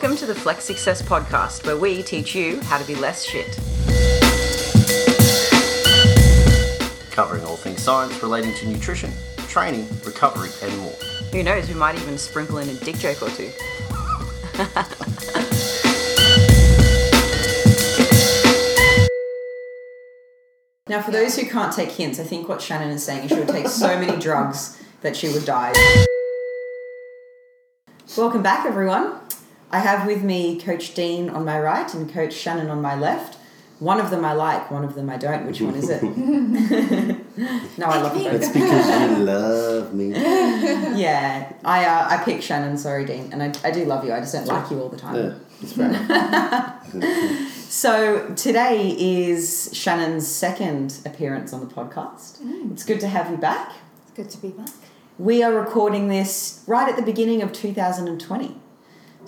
Welcome to the Flex Success Podcast, where we teach you how to be less shit. covering all things science relating to nutrition, training, recovery, and more. Who knows, we might even sprinkle in a dick joke or two. now, for those who can't take hints, I think what Shannon is saying is she would take so many drugs that she would die. Welcome back, everyone. I have with me Coach Dean on my right and Coach Shannon on my left. One of them I like, one of them I don't. Which one is it? no, I love them both. It's because you love me. Yeah, I uh, I pick Shannon. Sorry, Dean, and I, I do love you. I just don't like you all the time. Yeah, it's fair enough. So today is Shannon's second appearance on the podcast. It's good to have you back. It's good to be back. We are recording this right at the beginning of 2020.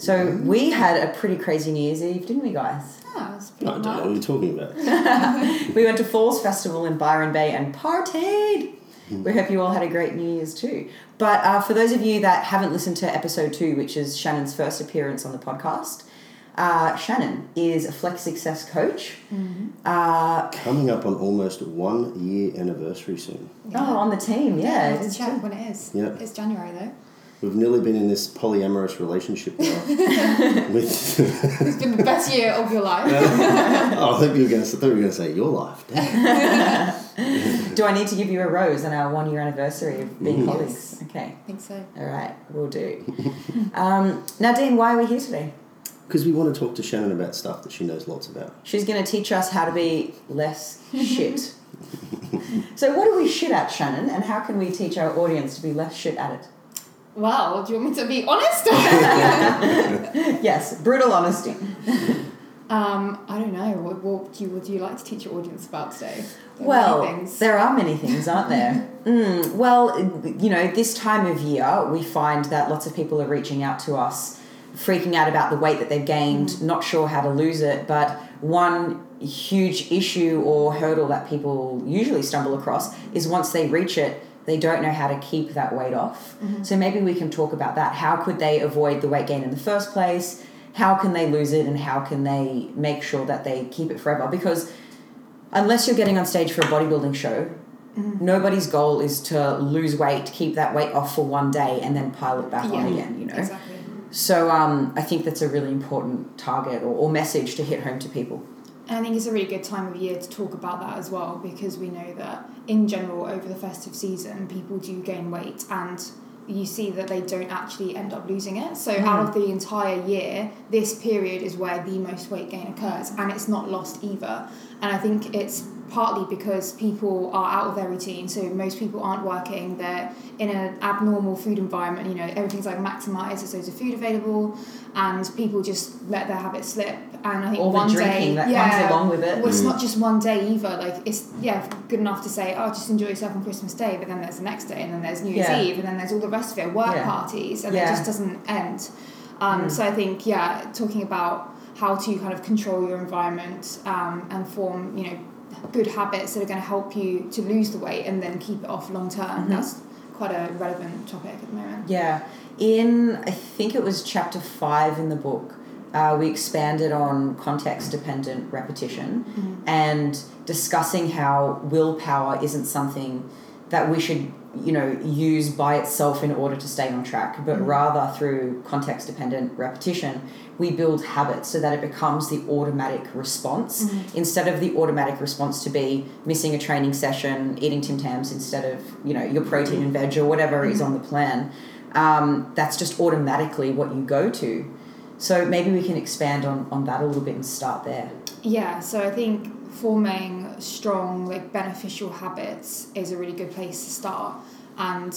So we had a pretty crazy New Year's Eve, didn't we, guys? Yeah, it's I pretty don't know what you're talking about. We went to Falls Festival in Byron Bay and partied. We hope you all had a great New Year's too. But uh, for those of you that haven't listened to episode two, which is Shannon's first appearance on the podcast, uh, Shannon is a Flex Success coach. Uh, Coming up on almost one year anniversary soon. Oh, on the team, yeah. I'll it have check when it is. Yeah. It's January though. We've nearly been in this polyamorous relationship now. with It's been the best year of your life. oh, I thought you were going to. I thought you were going to say your life. Damn. Do I need to give you a rose on our one year anniversary of being Mhm. colleagues? Okay. I think so. All right, we'll do. um, now, Dean, why are we here today? Because we want to talk to Shannon about stuff that she knows lots about. She's going to teach us how to be less shit. so, what do we shit at, Shannon, and how can we teach our audience to be less shit at it? Well, do you want me to be honest? Yes, brutal honesty. um, I don't know. What, what do you what do you like to teach your audience about today? There Well, things. there are many things, aren't there? Mm, well, you know, this time of year, we find that lots of people are reaching out to us, freaking out about the weight that they've gained, not sure how to lose it. But one huge issue or hurdle that people usually stumble across is once they reach it, they don't know how to keep that weight off. So maybe we can talk about that. How could they avoid the weight gain in the first place? How can they lose it, and how can they make sure that they keep it forever? Because unless you're getting on stage for a bodybuilding show, nobody's goal is to lose weight, keep that weight off for one day, and then pile it back on again. You know. Exactly. So um, I think that's a really important target or, or message to hit home to people. And I think it's a really good time of year to talk about that as well because we know that in general over the festive season people do gain weight and you see that they don't actually end up losing it. So hmm. out of the entire year, this period is where the most weight gain occurs and it's not lost either. And I think it's partly because people are out of their routine. So most people aren't working, they're in an abnormal food environment, you know, everything's like maximized, there's loads of food available and people just let their habits slip. And I think All the one drinking day that yeah, comes along with it. well, it's not just one day either. Like it's yeah, good enough to say, oh, just enjoy yourself on Christmas Day, but then there's the next day, and then there's New Year's Yeah. Eve, and then there's all the rest of it, work Yeah. parties, and Yeah. it just doesn't end. Um, Mm. So I think yeah, talking about how to kind of control your environment um, and form you know good habits that are going to help you to lose the weight and then keep it off long term. Mhm. That's quite a relevant topic at the moment. Yeah. In, I think it was chapter five in the book, uh, we expanded on context dependent repetition and discussing how willpower isn't something that we should, you know, use by itself in order to stay on track, but rather through context dependent repetition, we build habits so that it becomes the automatic response instead of the automatic response to be missing a training session, eating Tim Tams instead of, you know, your protein and veg or whatever is on the plan. Um, that's just automatically what you go to. So maybe we can expand on, on that a little bit and start there. Yeah, so I think forming strong, like beneficial habits is a really good place to start. And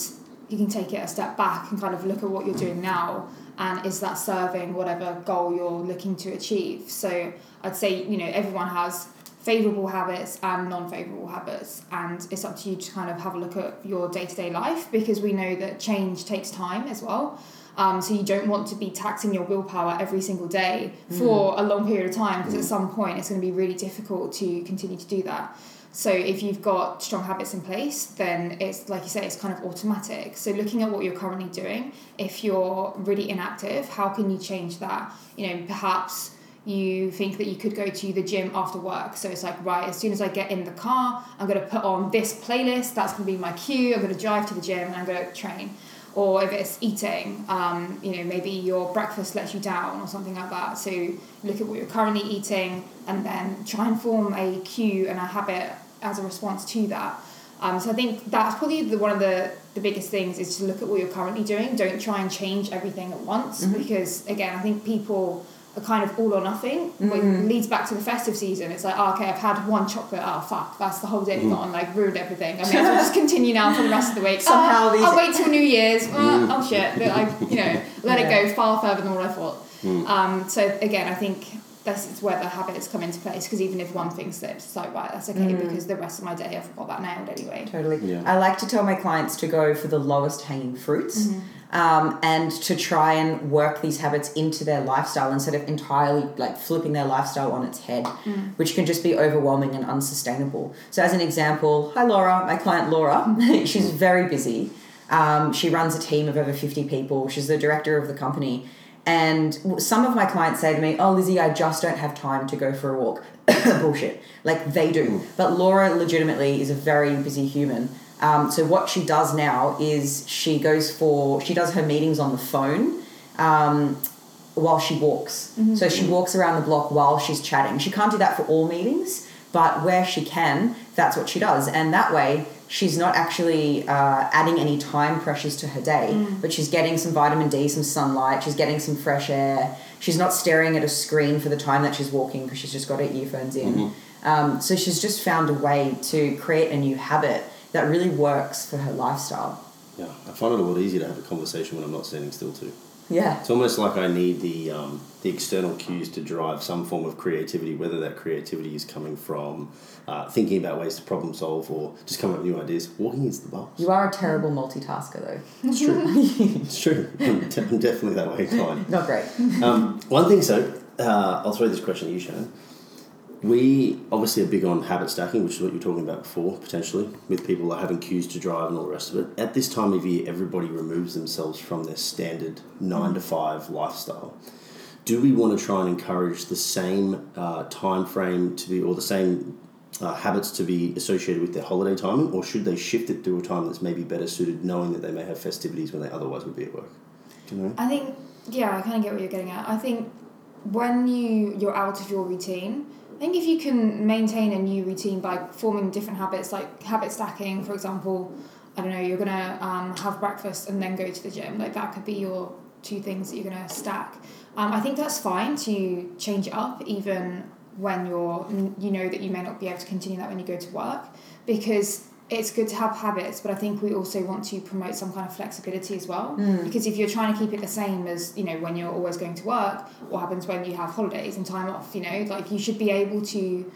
you can take it a step back and kind of look at what you're doing now and is that serving whatever goal you're looking to achieve. So I'd say, you know, everyone has favourable habits and non-favourable habits and it's up to you to kind of have a look at your day-to-day life because we know that change takes time as well Um, so you don't want to be taxing your willpower every single day for a long period of time because at some point it's going to be really difficult to continue to do that. So if you've got strong habits in place, then it's like you say, it's kind of automatic. So looking at what you're currently doing, if you're really inactive, how can you change that? You know, perhaps you think that you could go to the gym after work. So it's like, right, as soon as I get in the car, I'm going to put on this playlist. That's going to be my cue. I'm going to drive to the gym and I'm going to train. Or if it's eating, um, you know, maybe your breakfast lets you down or something like that. So look at what you're currently eating and then try and form a cue and a habit as a response to that. Um, so I think that's probably the, one of the, the biggest things is to look at what you're currently doing. Don't try and change everything at once because again, I think people are kind of all or nothing. Which mm-hmm. leads back to the festive season. It's like, oh, okay, I've had one chocolate. Oh fuck, that's the whole day mm-hmm. gone. Like ruined everything. I mean, I'll just continue now for the rest of the week. Somehow oh, these- I'll wait till New Year's. Oh, oh shit, But I you know let Yeah. it go far further than what I thought. Mm. Um, so again, I think this is where the habits come into place because even if one thing slips, it's like right, that's okay because the rest of my day I've got that nailed anyway. Totally. Yeah. I like to tell my clients to go for the lowest hanging fruits um, and to try and work these habits into their lifestyle instead of entirely like flipping their lifestyle on its head, which can just be overwhelming and unsustainable. So, as an example, hi Laura, my client Laura, she's very busy. Um, she runs a team of over 50 people, she's the director of the company. And some of my clients say to me, Oh, Lizzie, I just don't have time to go for a walk. Bullshit. Like they do. But Laura legitimately is a very busy human. Um, so what she does now is she goes for, she does her meetings on the phone um, while she walks. So she walks around the block while she's chatting. She can't do that for all meetings, but where she can, that's what she does. And that way, she's not actually uh, adding any time pressures to her day, but she's getting some vitamin D, some sunlight, she's getting some fresh air. She's not staring at a screen for the time that she's walking because she's just got her earphones in. Um, so she's just found a way to create a new habit that really works for her lifestyle. Yeah, I find it a lot easier to have a conversation when I'm not standing still too. Yeah. It's almost like I need the um, the external cues to drive some form of creativity, whether that creativity is coming from uh, thinking about ways to problem solve or just coming up with new ideas. Walking is the boss. You are a terrible multitasker, though. It's true. it's true. I'm, de- I'm definitely that way inclined. Not great. Um, one thing, so uh, I'll throw this question at you, Shannon. We obviously are big on habit stacking, which is what you were talking about before, potentially, with people that having cues to drive and all the rest of it. At this time of year, everybody removes themselves from their standard nine to five lifestyle. Do we want to try and encourage the same uh, time frame to be, or the same uh, habits to be associated with their holiday timing, or should they shift it to a time that's maybe better suited, knowing that they may have festivities when they otherwise would be at work? Do you know? I think yeah, I kind of get what you're getting at. I think when you you're out of your routine, think if you can maintain a new routine by forming different habits, like habit stacking, for example, I don't know, you're gonna um, have breakfast and then go to the gym. Like that could be your two things that you're gonna stack. Um, I think that's fine to change it up, even when you're you know that you may not be able to continue that when you go to work, because it's good to have habits, but I think we also want to promote some kind of flexibility as well. Hmm. Because if you're trying to keep it the same as you know when you're always going to work, what happens when you have holidays and time off? You know, like you should be able to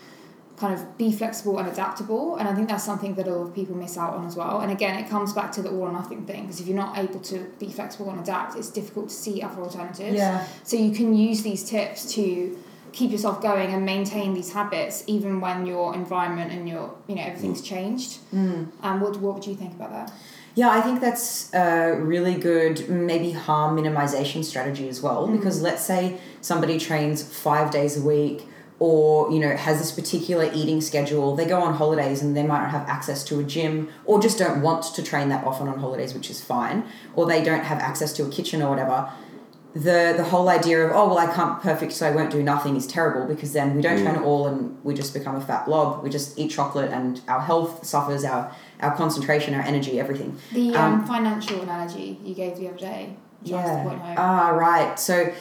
kind of be flexible and adaptable, and I think that's something that a lot of people miss out on as well. And again, it comes back to the all or nothing thing. Because if you're not able to be flexible and adapt, it's difficult to see other alternatives. Yeah. So you can use these tips to keep yourself going and maintain these habits even when your environment and your you know everything's changed. Mm. Um, what what would you think about that? Yeah, I think that's a really good, maybe harm minimization strategy as well. Because let's say somebody trains five days a week or, you know, has this particular eating schedule. They go on holidays and they might not have access to a gym or just don't want to train that often on holidays, which is fine. Or they don't have access to a kitchen or whatever. The, the whole idea of oh well I can't be perfect so I won't do nothing is terrible because then we don't train at all and we just become a fat blob we just eat chocolate and our health suffers our our concentration our energy everything The um, financial analogy you gave the other day. Which I was the point home. Ah, right. So,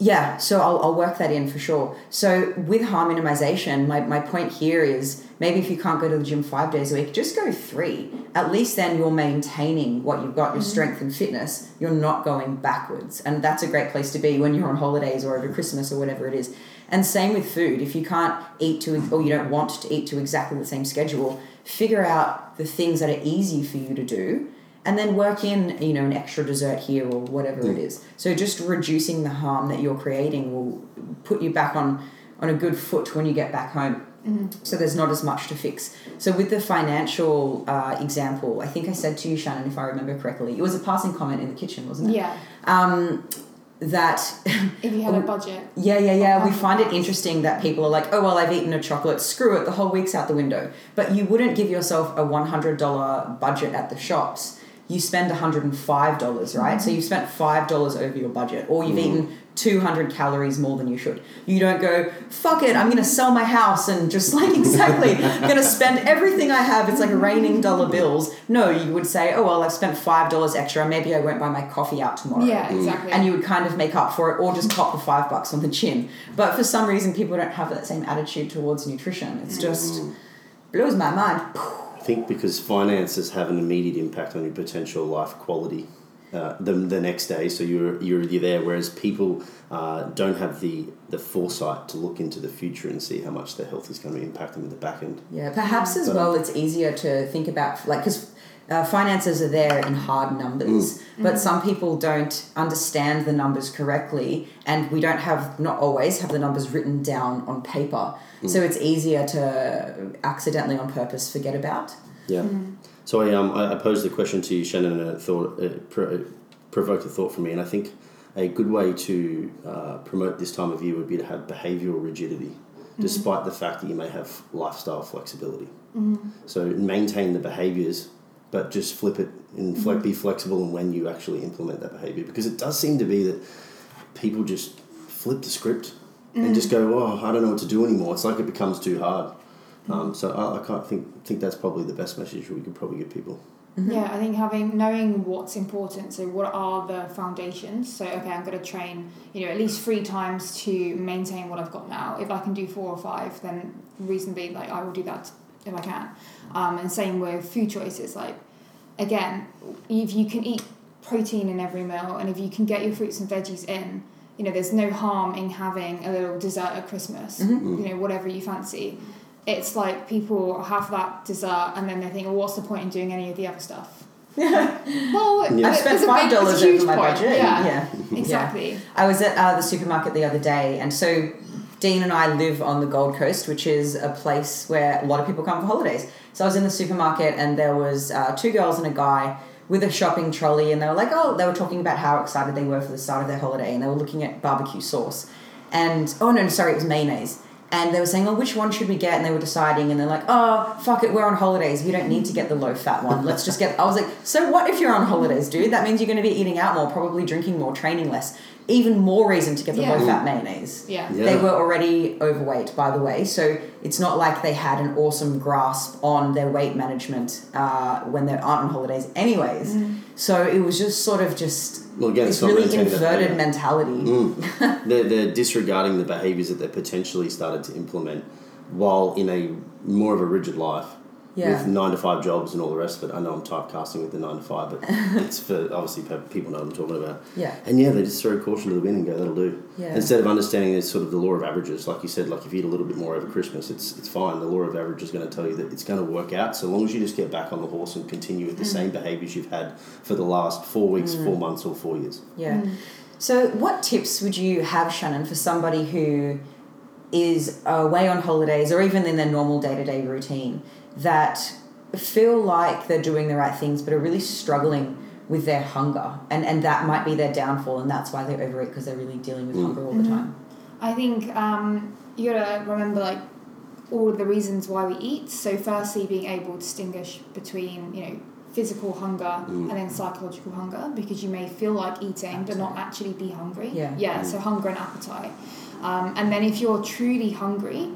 yeah, so I'll, I'll work that in for sure. So, with harm minimization, my, my point here is maybe if you can't go to the gym five days a week, just go three. At least then you're maintaining what you've got, your mm-hmm. strength and fitness. You're not going backwards. And that's a great place to be when you're on holidays or over Christmas or whatever it is. And same with food. If you can't eat to, or you don't want to eat to exactly the same schedule, figure out the things that are easy for you to do and then work in you know an extra dessert here or whatever it is. So just reducing the harm that you're creating will put you back on on a good foot when you get back home. So there's not as much to fix. So with the financial uh, example, I think I said to you, Shannon, if I remember correctly, it was a passing comment in the kitchen, wasn't it? Yeah. Um, that If you had a budget. yeah, yeah, yeah. We find it interesting that people are like, oh, well, I've eaten a chocolate, screw it, the whole week's out the window. But you wouldn't give yourself a $100 budget at the shops. You spend $105, right? So mm-hmm. you've spent $5 over your budget, or you've mm-hmm. eaten 200 calories more than you should. You don't go, fuck it, I'm going to sell my house and just like, exactly, I'm going to spend everything I have. It's like raining dollar bills. No, you would say, oh, well, I've spent $5 extra. Maybe I won't buy my coffee out tomorrow Yeah, mm. exactly. and you would kind of make up for it or just cop the five bucks on the chin. But for some reason, people don't have that same attitude towards nutrition. It's just mm. blows my mind. Think because finances have an immediate impact on your potential life quality uh, the, the next day, so you're, you're, you're there, whereas people uh, don't have the, the foresight to look into the future and see how much their health is going to impact them in the back end. Yeah, perhaps as well, it's easier to think about like because. Uh, finances are there in hard numbers, but some people don't understand the numbers correctly, and we don't have not always have the numbers written down on paper. So mm. it's easier to accidentally on purpose forget about. Yeah. Mm. So I, um, I I posed the question to you, Shannon, and it thought it pro- provoked a thought for me. And I think a good way to uh, promote this time of year would be to have behavioural rigidity, mm. despite the fact that you may have lifestyle flexibility. So maintain the behaviours, but just flip it and fle- mm-hmm. be flexible in when you actually implement that behaviour. Because it does seem to be that people just flip the script and just go, oh, I don't know what to do anymore. It's like it becomes too hard. Um, so I, I can't think think that's probably the best message we could probably give people. Yeah, I think having knowing what's important. So what are the foundations? So okay, I'm going to train, you know, at least three times to maintain what I've got now. If I can do four or five, then reasonably, like I will do that if I can. Um, and same with food choices. Like again, if you can eat protein in every meal, and if you can get your fruits and veggies in, you know, there's no harm in having a little dessert at Christmas. You know, whatever you fancy. It's like people have that dessert and then they think, well, what's the point in doing any of the other stuff? well, Yeah. I've spent five big- there's a dollars over my point. budget. Yeah, yeah. exactly. I was at uh, the supermarket the other day, and so Dean and I live on the Gold Coast, which is a place where a lot of people come for holidays. So I was in the supermarket, and there was uh, two girls and a guy with a shopping trolley, and they were like, "Oh," they were talking about how excited they were for the start of their holiday, and they were looking at barbecue sauce, and oh no, sorry, it was mayonnaise. And they were saying, oh, which one should we get? And they were deciding, and they're like, oh, fuck it, we're on holidays. We don't need to get the low fat one. Let's just get. I was like, so what if you're on holidays, dude? That means you're going to be eating out more, probably drinking more, training less. Even more reason to get the Yeah. low fat mayonnaise. Yeah. Yeah. They were already overweight, by the way, so it's not like they had an awesome grasp on their weight management uh, when they aren't on holidays, anyways. So it was just sort of just Well, again, this it's really inverted behaviour. mentality. They're, they're disregarding the behaviours that they potentially started to implement while in a more of a rigid life. Yeah. With nine to five jobs and all the rest of it. I know I'm typecasting with the nine to five, but it's for obviously people know what I'm talking about. Yeah. And yeah, they just throw caution to the wind and go, that'll do. Yeah. Instead of understanding there's sort of the law of averages, like you said, like if you eat a little bit more over Christmas, it's it's fine. The law of average is going to tell you that it's going to work out so long as you just get back on the horse and continue with the mm. same behaviours you've had for the last four weeks, mm. four months, or four years. Yeah. Mm. So, what tips would you have, Shannon, for somebody who is uh, away on holidays or even in their normal day to day routine that feel like they're doing the right things but are really struggling with their hunger? And, and that might be their downfall, and that's why they overeat because they're really dealing with hunger all the time. I think um, you gotta remember like all of the reasons why we eat. So, firstly, being able to distinguish between you know physical hunger and then psychological hunger because you may feel like eating but not actually be hungry. Yeah. Yeah. So hunger and appetite, um, and then if you're truly hungry.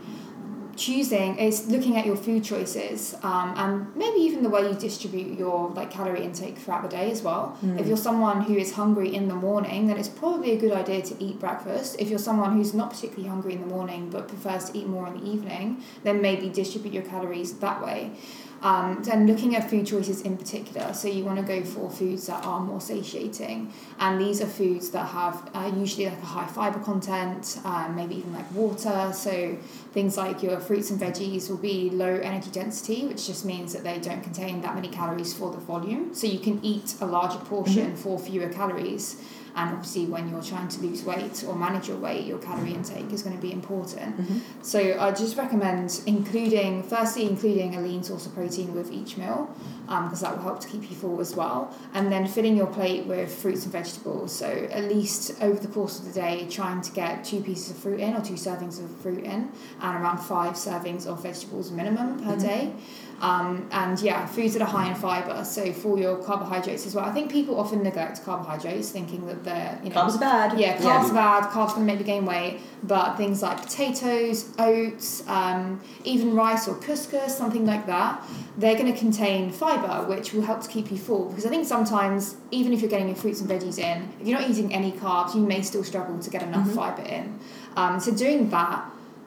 Choosing is looking at your food choices um, and maybe even the way you distribute your like calorie intake throughout the day as well. If you're someone who is hungry in the morning, then it's probably a good idea to eat breakfast. If you're someone who's not particularly hungry in the morning but prefers to eat more in the evening, then maybe distribute your calories that way. Um, and looking at food choices in particular, so you want to go for foods that are more satiating, and these are foods that have uh, usually like a high fiber content, um, maybe even like water. So things like your fruits and veggies will be low energy density, which just means that they don't contain that many calories for the volume. So you can eat a larger portion for fewer calories. And obviously, when you're trying to lose weight or manage your weight, your calorie intake is going to be important. Mm-hmm. So I just recommend including, firstly, including a lean source of protein with each meal, um, because that will help to keep you full as well. And then filling your plate with fruits and vegetables. So at least over the course of the day, trying to get two pieces of fruit in or two servings of fruit in, and around five servings of vegetables minimum per mm-hmm. day. Um, and yeah, foods that are high in fiber. So for your carbohydrates as well. I think people often neglect carbohydrates, thinking that they're you know Carbs are bad. yeah, carbs are bad. Carbs can make you gain weight, but things like potatoes, oats, um, even rice or couscous, something like that, they're going to contain fiber, which will help to keep you full. Because I think sometimes, even if you're getting your fruits and veggies in, if you're not eating any carbs, you may still struggle to get enough fiber in. Um, so doing that,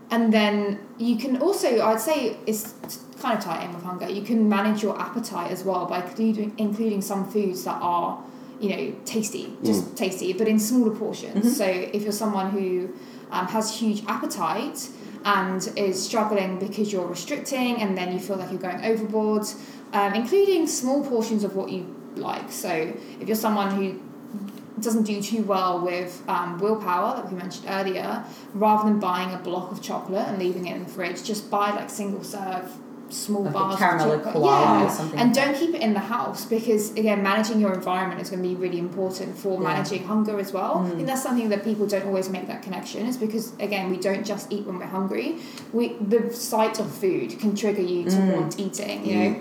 and then you can also, I'd say, it's kind of tied in with hunger. You can manage your appetite as well by including including some foods that are you know, tasty, just tasty, but in smaller portions. So if you're someone who um, has huge appetite and is struggling because you're restricting and then you feel like you're going overboard, um, including small portions of what you like. So if you're someone who doesn't do too well with um, willpower, like we mentioned earlier, rather than buying a block of chocolate and leaving it in the fridge, just buy like single serve small Like bars Caramello Koala or something and like don't keep it in the house because again managing your environment is going to be really important for Yeah. managing hunger as well. Mm. i think that's something that people don't always make that connection is because again we don't just eat when we're hungry. We the sight of food can trigger you to Mm. want eating you know?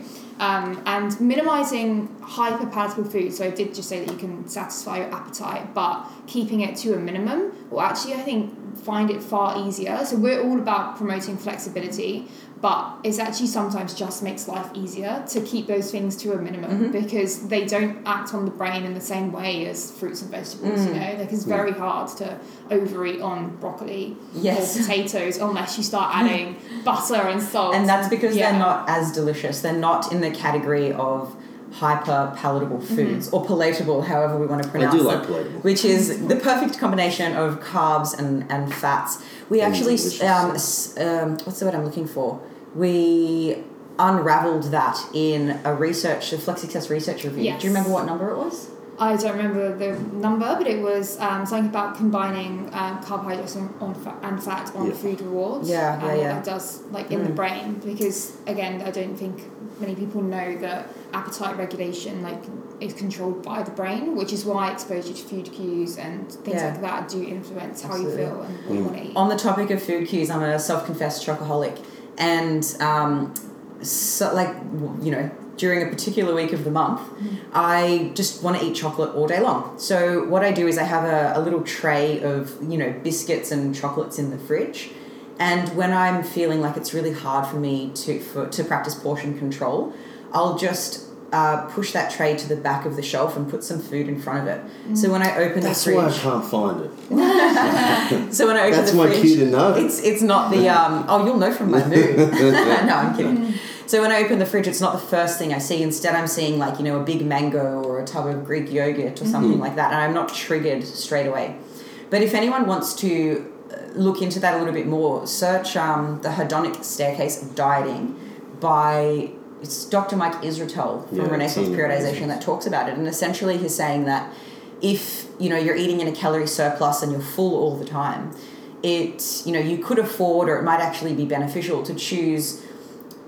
Um, and minimizing hyper palatable food so i did just say that you can satisfy your appetite but keeping it to a minimum will actually i think find it far easier. So we're all about promoting flexibility but it's actually sometimes just makes life easier to keep those things to a minimum Mm-hmm. because they don't act on the brain in the same way as fruits and vegetables you Mm. know like it's very hard to overeat on broccoli Yes. or potatoes unless you start adding butter and salt And that's because Yeah. they're not as delicious. They're not in the category of hyper palatable foods or palatable, however we want to pronounce it. I pronounce do them. like palatable. Which is the perfect combination of carbs and, and fats. We And actually, delicious. um, s- um, what's the word I'm looking for? We unraveled that in a research, a Flex Success research review. Yes. Do you remember what number it was? I don't remember the number, but it was um, something about combining um, carbohydrates on, on fa- and fat on Yeah. food rewards. Yeah, and yeah, what yeah. that does, like in the Mm. brain, because again, I don't think many people know that appetite regulation, like, is controlled by the brain, which is why exposure to food cues and things Yeah. like that do influence how Absolutely. you feel and what you Mm. want to eat. On the topic of food cues, I'm a self-confessed chocoholic, and um, so like you know, during a particular week of the month, I just want to eat chocolate all day long. So what I do is I have a, a little tray of you know biscuits and chocolates in the fridge, and when I'm feeling like it's really hard for me to for, to practice portion control, I'll just uh, push that tray to the back of the shelf and put some food in front of it. So when I open That's the fridge, why I can't find it. so when I open That's the my fridge, cue to know. it's it's not the um. Oh, you'll know from my mood. no, I'm kidding. So when I open the fridge, it's not the first thing I see. Instead, I'm seeing like you know a big mango or a tub of Greek yogurt or something like that, and I'm not triggered straight away. But if anyone wants to uh, look into that a little bit more, search um, the hedonic staircase of dieting by it's Dr. Mike Israetel from Yeah, Renaissance. Periodization that talks about it, and essentially he's saying that if you know you're eating in a calorie surplus and you're full all the time, it you know you could afford or it might actually be beneficial to choose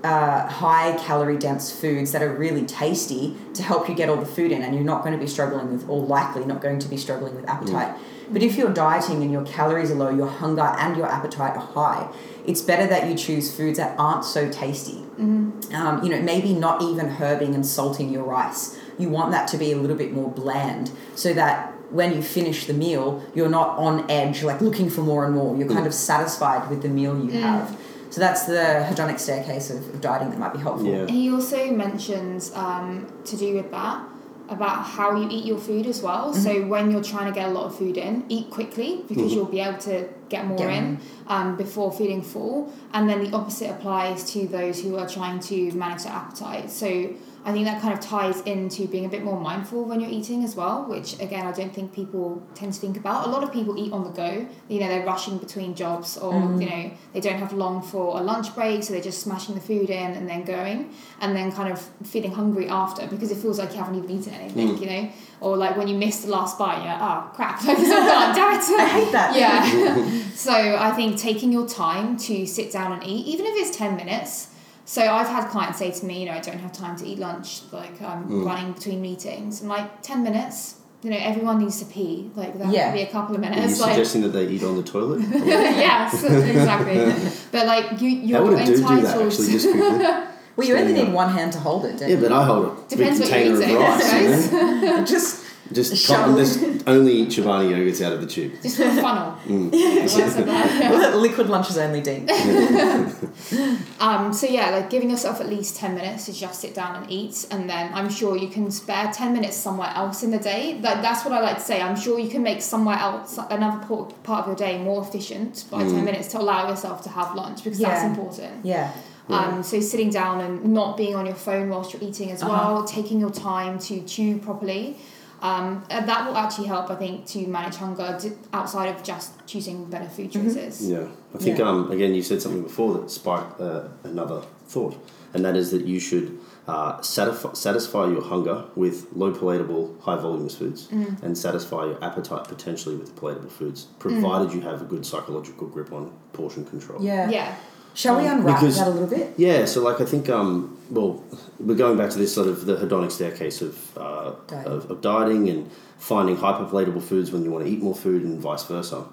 uh, high calorie dense foods that are really tasty to help you get all the food in and you're not going to be struggling with or likely not going to be struggling with appetite but if you're dieting and your calories are low your hunger and your appetite are high it's better that you choose foods that aren't so tasty. Um, you know maybe not even herbing and salting your rice. You want that to be a little bit more bland so that when you finish the meal you're not on edge like looking for more and more. You're kind of satisfied with the meal you have. So that's the hedonic staircase of, of dieting that might be helpful. Yeah. He also mentions um, to do with that about how you eat your food as well. Mm-hmm. So when you're trying to get a lot of food in, eat quickly because Mhm. you'll be able to get more Get in um, before feeling full. And then the opposite applies to those who are trying to manage their appetite. So I think that kind of ties into being a bit more mindful when you're eating as well, which again I don't think people tend to think about. A lot of people eat on the go. You know, they're rushing between jobs or you mm. know, they don't have long for a lunch break, so they're just smashing the food in and then going and then kind of feeling hungry after because it feels like you haven't even eaten anything, mm. you know? Or like when you miss the last bite, you're like, oh crap, like it's all gone, damn it. I hate that. Yeah. so I think taking your time to sit down and eat, even if it's 10 minutes. So I've had clients say to me, you know, I don't have time to eat lunch, like I'm mm. running between meetings. I'm like 10 minutes, you know, everyone needs to pee. Like that Yeah. could be a couple of Are you. Like, suggesting that they eat on the toilet? yes, exactly. But like you, you're would a do entitled. that actually, just quickly? Well, you only need one hand to hold it, don't Yeah, you? but I hold it. Depends what you're eating, rice. you know? just Just, Shovel. just only eat Chobani yogurts out of the tube. Just with a funnel. Mm. It works like that. liquid lunch is only deep. Um, so yeah, like giving yourself at least ten minutes to just sit down and eat, and then I'm sure you can spare ten minutes somewhere else in the day. Like that's what I like to say. I'm sure you can make somewhere else another por- part of your day more efficient by ten minutes to allow yourself to have lunch because that's Yeah. important. Yeah. Um, so sitting down and not being on your phone whilst you're eating as Uh-huh. well, taking your time to chew properly. Um, and that will actually help, I think, to manage hunger d- outside of just choosing better food choices. Yeah, I think Yeah. um, again you said something before that sparked uh, another thought, and that is that you should uh, satisfy, satisfy your hunger with low palatable, high voluminous foods, and satisfy your appetite potentially with palatable foods, provided you have a good psychological grip on portion control. Yeah. Yeah. Shall we Um, unwrap because- that a little bit? Yeah, so like I think, um, well, we're going back to this sort of the hedonic staircase of, uh, Dieting. of of dieting and finding hyperpalatable foods when you want to eat more food and vice versa.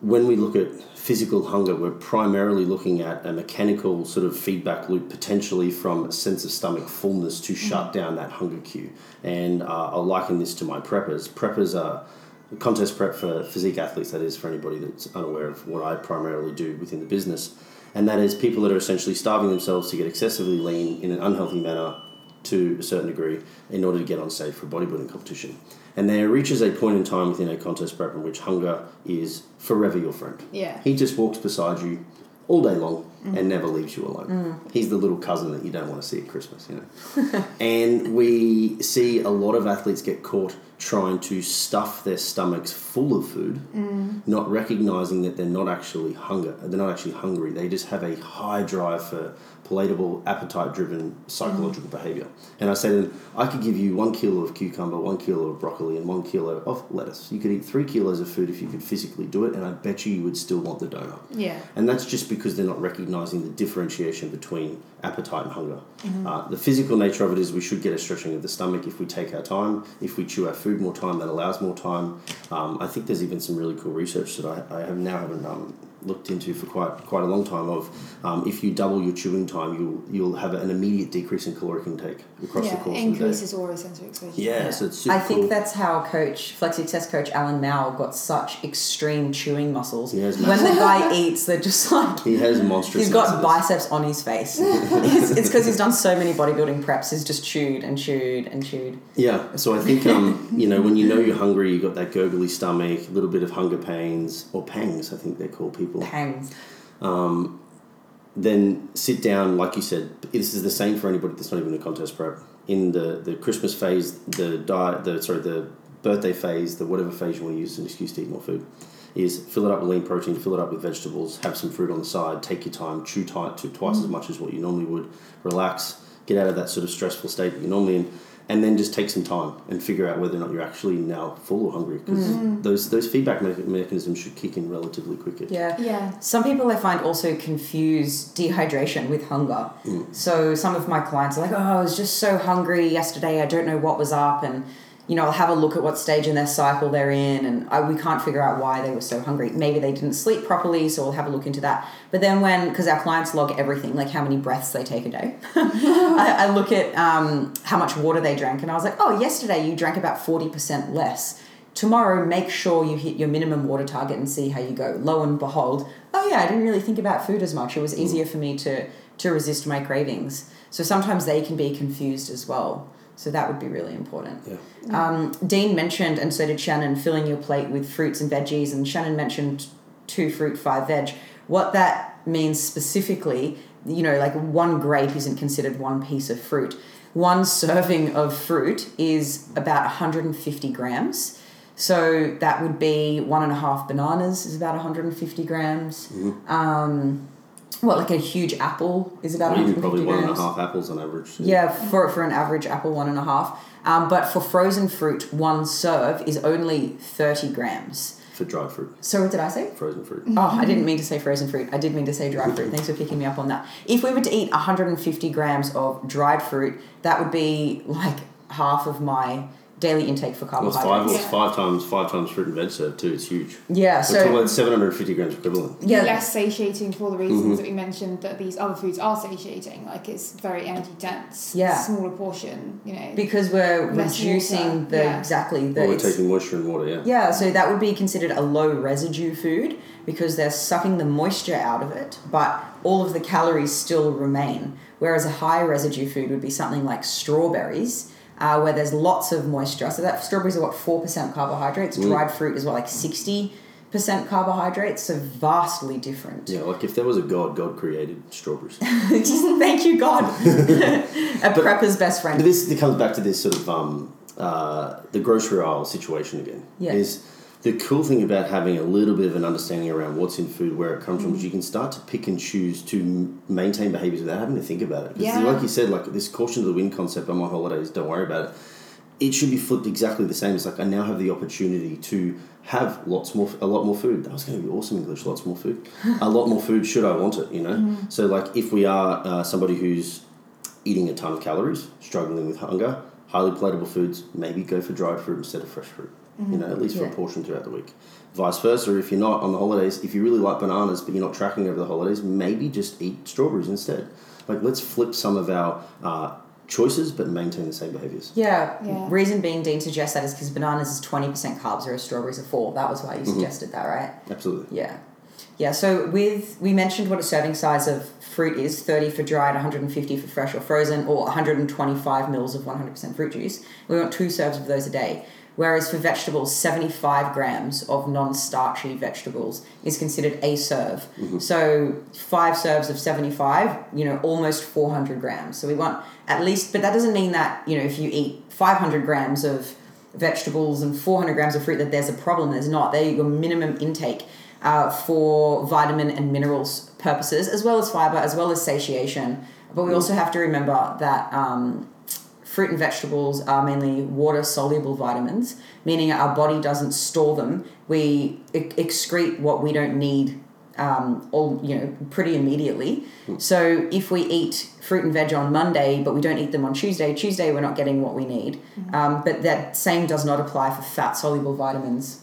When we look at physical hunger, we're primarily looking at a mechanical sort of feedback loop, potentially from a sense of stomach fullness to shut down that hunger cue. And uh, I'll liken this to my preppers. Preppers are contest prep for physique athletes, that is, for anybody that's unaware of what I primarily do within the business. And that is people that are essentially starving themselves to get excessively lean in an unhealthy manner to a certain degree in order to get on stage for a bodybuilding competition. And there reaches a point in time within a contest prep in which hunger is forever your friend. Yeah. He just walks beside you all day long and never leaves you alone. He's the little cousin that you don't want to see at Christmas, you know. and we see a lot of athletes get caught trying to stuff their stomachs full of food, mm. not recognizing that they're not actually hunger. They're not actually hungry. They just have a high drive for palatable, appetite-driven psychological behavior. And I them, I could give you one kilo of cucumber, one kilo of broccoli, and one kilo of lettuce. You could eat three kilos of food if you could physically do it, and I bet you you would still want the donut. Yeah. And that's just because they're not recognizing the differentiation between appetite and hunger. Uh, the physical nature of it is we should get a stretching of the stomach if we take our time, if we chew our food more time, that allows more time. Um, I think there's even some really cool research that I, I have now haven't um, looked into for quite quite a long time. Of um, if you double your chewing time, you'll you'll have an immediate decrease in caloric intake across the Yeah. course of the day. Increases oral sensory exposure. Yeah, so it's super I think cool. that's how coach Flex Success coach Alan Mao got such extreme chewing muscles. He has when the guy eats, they're just like he has monstrous. he's got amounts biceps on his face. it's because he's done so many bodybuilding preps. He's just chewed and chewed and chewed. Yeah, so I think um, you know when you know you're hungry, you've got that gurgly stomach, a little bit of hunger pains or pangs, I think they call people. Pangs. Um, then sit down, like you said. This is the same for anybody that's not even a contest prep. In the, the Christmas phase, the diet, the sorry, the birthday phase, the whatever phase you want to use as an excuse to eat more food, is fill it up with lean protein, fill it up with vegetables, have some fruit on the side, take your time, chew tight to twice mm. as much as what you normally would, relax, get out of that sort of stressful state that you're normally in, and then just take some time and figure out whether or not you're actually now full or hungry because mm. mm. those those feedback me- mechanisms should kick in relatively quickly. Yeah. Yeah. Some people I find also confuse dehydration with hunger. Mm. So some of my clients are like, "Oh, I was just so hungry yesterday. I don't know what was up." And you know, I'll have a look at what stage in their cycle they're in, and I, we can't figure out why they were so hungry. Maybe they didn't sleep properly, so we'll have a look into that. But then when, because our clients log everything, like how many breaths they take a day, I, I look at um, how much water they drank, and I was like, "Oh, yesterday you drank about forty percent less." tomorrow make sure you hit your minimum water target and see how you go lo and behold oh yeah i didn't really think about food as much it was easier for me to to resist my cravings so sometimes they can be confused as well so that would be really important Yeah. um, dean mentioned and so did shannon filling your plate with fruits and veggies and shannon mentioned two fruit five veg what that means specifically you know like one grape isn't considered one piece of fruit one serving of fruit is about 150 grams. So that would be one and a half bananas is about 150 grams. Mm-hmm. Um, what like a huge apple is about even probably one and a half apples on average. Yeah, for, for an average apple, one and a half. Um, but for frozen fruit, one serve is only 30 grams. For dried fruit, So what did I say? frozen fruit. Oh, I didn't mean to say frozen fruit. I did mean to say dried fruit. Thanks for picking me up on that. If we were to eat 150 grams of dried fruit, that would be like half of my daily intake for Well, it's five, carbohydrates. well, it's five times five times fruit and veg serve too. It's huge. Yeah, We're talking so about 750 grams equivalent. yeah, less satiating for the reasons Mm-hmm. that we mentioned that these other foods are satiating. Like it's very energy dense. Yeah. Smaller portion, you know. because we're reducing water, the yeah. exactly the Well, we're taking moisture and water, yeah. Yeah, so that would be considered a low residue food because they're sucking the moisture out of it, but all of the calories still remain. Whereas a high residue food would be something like strawberries, uh, where there's lots of moisture. So that strawberries are what four percent carbohydrates. Dried fruit is what like sixty percent carbohydrates. So vastly different. Yeah, like if there was a god, God created strawberries. Just thank you God. a prepper's best But friend. this it comes back to this sort of um, uh, the grocery aisle situation again. Yeah. Is the cool thing about having a little bit of an understanding around what's in food, where it comes from, is you can start to pick and choose to maintain behaviors without having to think about it. 'Cause Yeah. like you said, like this caution to the wind concept on my holidays, don't worry about it. It should be flipped exactly the same. It's like I now have the opportunity to have lots more, a lot more food. That was going to be awesome English. Lots more food, a lot more food. Should I want it? You know. So like, if we are uh, somebody who's eating a ton of calories, struggling with hunger, highly palatable foods, maybe go for dried fruit instead of fresh fruit. You know, at least for Yeah. a portion throughout the week. Vice versa, if you're not on the holidays, if you really like bananas but you're not tracking over the holidays, maybe just eat strawberries instead. Like, let's flip some of our uh, choices but maintain the same behaviors. Yeah. Yeah. Reason being Dean suggests that is because bananas is twenty percent carbs, whereas strawberries are four. That was why you suggested that, right? Absolutely. Yeah. Yeah, so with we mentioned what a serving size of fruit is 30 for dried, 150 for fresh or frozen, or 125 mils of 100% fruit juice. We want two serves of those a day. Whereas for vegetables, 75 grams of non starchy vegetables is considered a serve. So five serves of 75, you know, almost 400 grams. So we want at least, but that doesn't mean that, you know, if you eat 500 grams of vegetables and 400 grams of fruit that there's a problem. There's not. They're your minimum intake uh, for vitamin and minerals purposes, as well as fiber, as well as satiation. But we also have to remember that um, fruit and vegetables are mainly water soluble vitamins, meaning our body doesn't store them. We excrete what we don't need um, all you know pretty immediately. So if we eat fruit and veg on Monday, but we don't eat them on Tuesday, Tuesday we're not getting what we need. Um, but that same does not apply for fat soluble vitamins.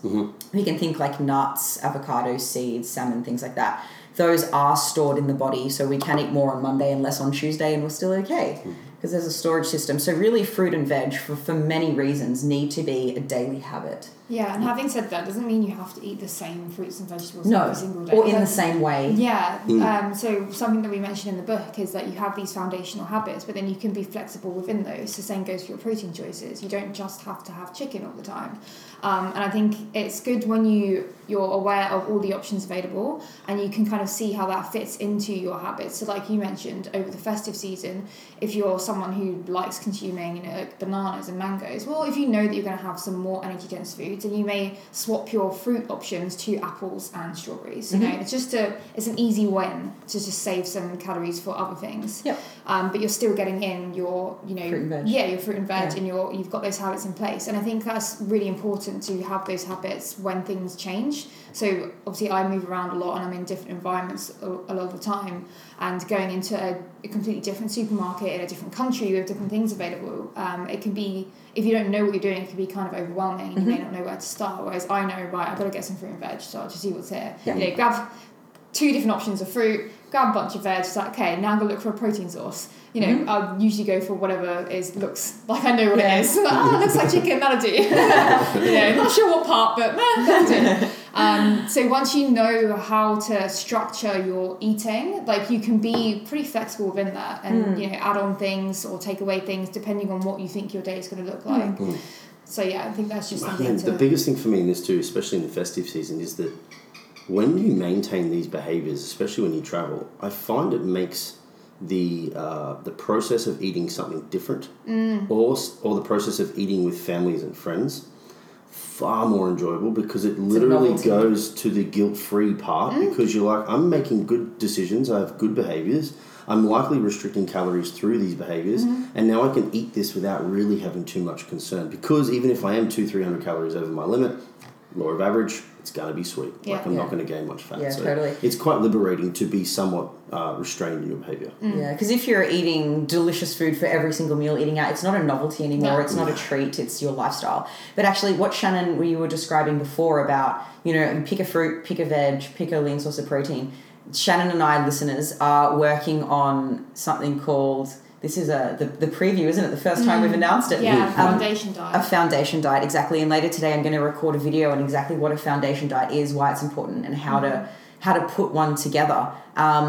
We can think like nuts, avocado, seeds, salmon, things like that. Those are stored in the body, so we can eat more on Monday and less on Tuesday, and we're still okay because there's a storage system. So really, fruit and veg, for, for many reasons, need to be a daily habit. Yeah, and having said that, doesn't mean you have to eat the same fruits and vegetables No, every single day. or in the same way. Yeah. Um, so something that we mentioned in the book is that you have these foundational habits, but then you can be flexible within those. The same goes for your protein choices. You don't just have to have chicken all the time. Um, and I think it's good when you you're aware of all the options available and you can kind of see how that fits into your habits. So like you mentioned over the festive season, if you're someone who likes consuming you know like bananas and mangoes, well if you know that you're going to have some more energy dense foods, then you may swap your fruit options to apples and strawberries. You know, it's just a it's an easy win to just save some calories for other things. Yep. Um, but you're still getting in your you know Fruit and veg. yeah your fruit and veg Yeah. and your you've got those habits in place and I think that's really important to have those habits when things change. So obviously I move around a lot and I'm in different environments a, a lot of the time and going into a, a completely different supermarket in a different country with different things available. Um, it can be if you don't know what you're doing, it can be kind of overwhelming and you may mm-hmm. not know where to start. Whereas I know right, I've got to get some fruit and veg, so I'll just see what's here. Yeah. You know, grab two different options of fruit, grab a bunch of veg. It's like, okay, now I'm gonna look for a protein source. You know, mm-hmm. I'll usually go for whatever is looks like I know what Yeah. it is. Like, oh, ah, it looks like chicken. That'll do. you know, not sure what part, but that'll do. Um, so once you know how to structure your eating, like you can be pretty flexible within that, and mm. you know, add on things or take away things depending on what you think your day is going to look like. Mm. So yeah, I think that's just I something mean, to. the biggest thing for me in this too, especially in the festive season, is that when you maintain these behaviors, especially when you travel, I find it makes the uh, the process of eating something different, or or the process of eating with families and friends, far more enjoyable because it literally goes to the guilt free part because you're like I'm making good decisions, I have good behaviors. I'm likely restricting calories through these behaviors, and now I can eat this without really having too much concern. Because even if I am two, three hundred calories over my limit, law of average, it's gonna be sweet. Yeah. Like I'm not going to gain much fat. Yeah, so totally. It's quite liberating to be somewhat uh, restrained in your behavior. Yeah, because if you're eating delicious food for every single meal, eating out, it's not a novelty anymore. No. It's not a treat. It's your lifestyle. But actually, what Shannon, you were describing before about, you know, pick a fruit, pick a veg, pick a lean source of protein. Shannon and I, listeners, are working on something called. This is a the, the preview, isn't it? The first time we've announced it. Yeah, Um, foundation diet. a foundation diet exactly and later today i'm going to record a video on exactly what a foundation diet is why it's important and how to how to put one together um,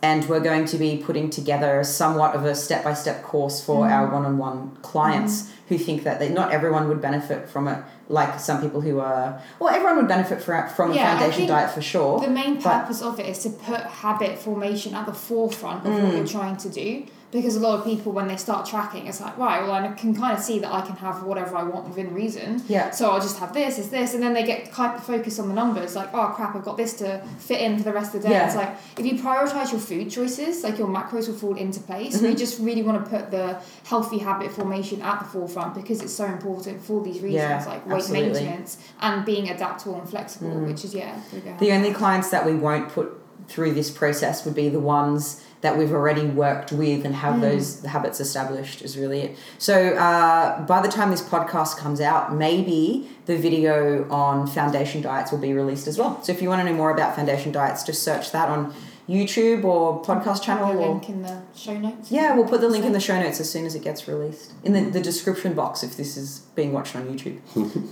and we're going to be putting together somewhat of a step-by-step course for our one-on-one clients who think that they, not everyone would benefit from it like some people who are well everyone would benefit from, from a Yeah, I foundation diet for sure The main purpose of it is to put habit formation at the forefront of what Mm. you're trying to do. Because a lot of people, when they start tracking, it's like, right, well, I can kind of see that I can have whatever I want within reason. Yeah. So I'll just have this, is this, and then they get kind of focused on the numbers, like, oh crap, I've got this to fit in for the rest of the day. Yeah. It's like if you prioritize your food choices, like your macros will fall into place. Mm-hmm. We just really want to put the healthy habit formation at the forefront because it's so important for these reasons, Yeah, like weight absolutely. Mm. maintenance and being adaptable and flexible, which is yeah. The only clients that we won't put through this process would be the ones that we've already worked with and Mm. have those habits established is really it. So uh, by the time this podcast comes out, maybe the video on foundation diets will be released as well. So if you want to know more about foundation diets, just search that on YouTube or podcast channel the or link in the show notes. yeah, we'll put the link in the show notes as soon as it gets released. In the, the description box if this is being watched on YouTube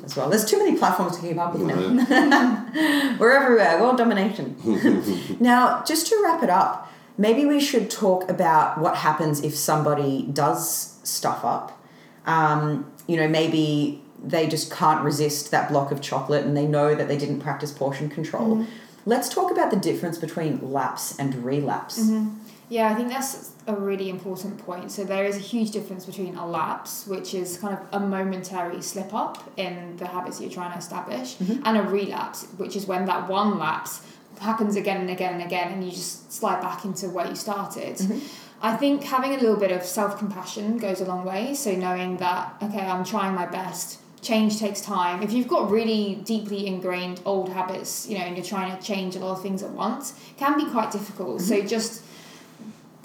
as well. There's too many platforms to keep up with now. We're everywhere, world domination. now, just to wrap it up, maybe we should talk about what happens if somebody does stuff up. Um, you know, maybe they just can't resist that block of chocolate and they know that they didn't practice portion control. Mm-hmm. Let's talk about the difference between lapse and relapse. Mm-hmm. Yeah, I think that's a really important point. So there is a huge difference between a lapse, which is kind of a momentary slip up in the habits you're trying to establish, mm-hmm. and a relapse, which is when that one lapse happens again and again and again, and you just slide back into where you started. Mm-hmm. I think having a little bit of self compassion goes a long way. So knowing that, okay, I'm trying my best. Change takes time. If you've got really deeply ingrained old habits, you know, and you're trying to change a lot of things at once, can be quite difficult. So mm-hmm. just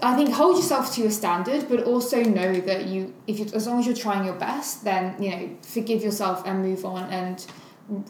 I think hold yourself to a standard, but also know that you, if you, as long as you're trying your best, then you know forgive yourself and move on and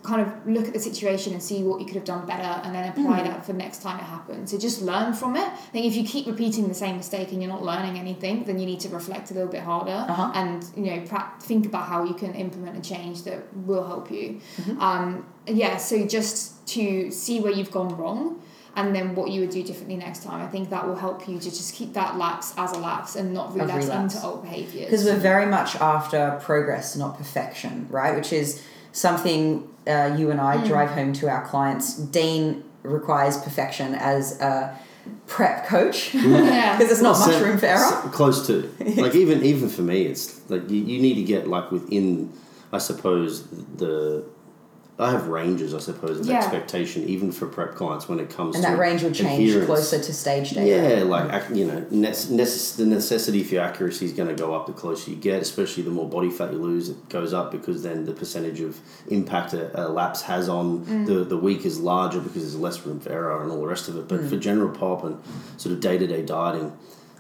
kind of look at the situation and see what you could have done better, and then apply that for next time it happens. So just learn from it. I think if you keep repeating the same mistake and you're not learning anything, then you need to reflect a little bit harder Uh-huh. and you know pra- think about how you can implement a change that will help you. Um, yeah, so just to see where you've gone wrong and then what you would do differently next time. I think that will help you to just keep that lapse as a lapse and not relapse, relapse. into old behaviours. Because we're very much after progress, not perfection, right? Which is something uh, you and I drive home to our clients. Dean requires perfection as a prep coach because Yeah. there's not Well, much so- room for error. so- close to. Like even even for me, it's like you, you need to get like within, I suppose the. I have ranges, I suppose, of Yeah. expectation, even for prep clients when it comes And to that range will change adherence. closer to stage data. Yeah, like you know, nece- necess- the necessity for your accuracy is going to go up the closer you get. Especially the more body fat you lose, it goes up because then the percentage of impact a, a lapse has on Mm. the the week is larger because there's less room for error and all the rest of it. But Mm. for general pop and sort of day to day dieting,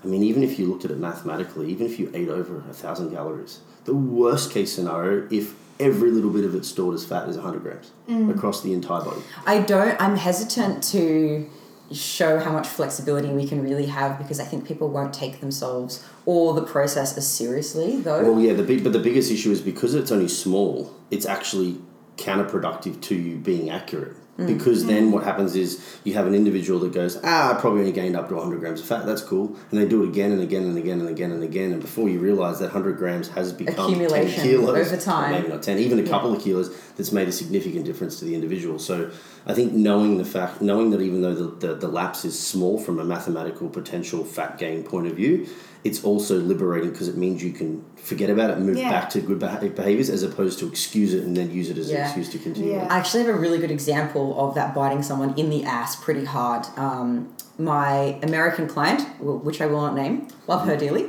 I mean, even if you looked at it mathematically, even if you ate over a thousand calories, the worst case scenario, if every little bit of it stored as fat, is 100 grams Mm. across the entire body. I don't. I'm hesitant to show how much flexibility we can really have because I think people won't take themselves or the process as seriously though. Well, yeah, the big, but the biggest issue is because it's only small. It's actually counterproductive to you being accurate Because then what happens is you have an individual that goes, ah, I probably only gained up to 100 grams of fat. That's cool. And they do it again and again and again and again and again. And before you realize that 100 grams has become 10 kilos. over time. Maybe not 10, even a couple of kilos that's made a significant difference to the individual. So I think knowing the fact, knowing that even though the, the, the lapse is small from a mathematical potential fat gain point of view, it's also liberating because it means you can forget about it and move Yeah. back to good behaviors as opposed to excuse it and then use it as an excuse to continue. Yeah. I actually have a really good example of that biting someone in the ass pretty hard. Um, my American client, which I will not name, love her dearly.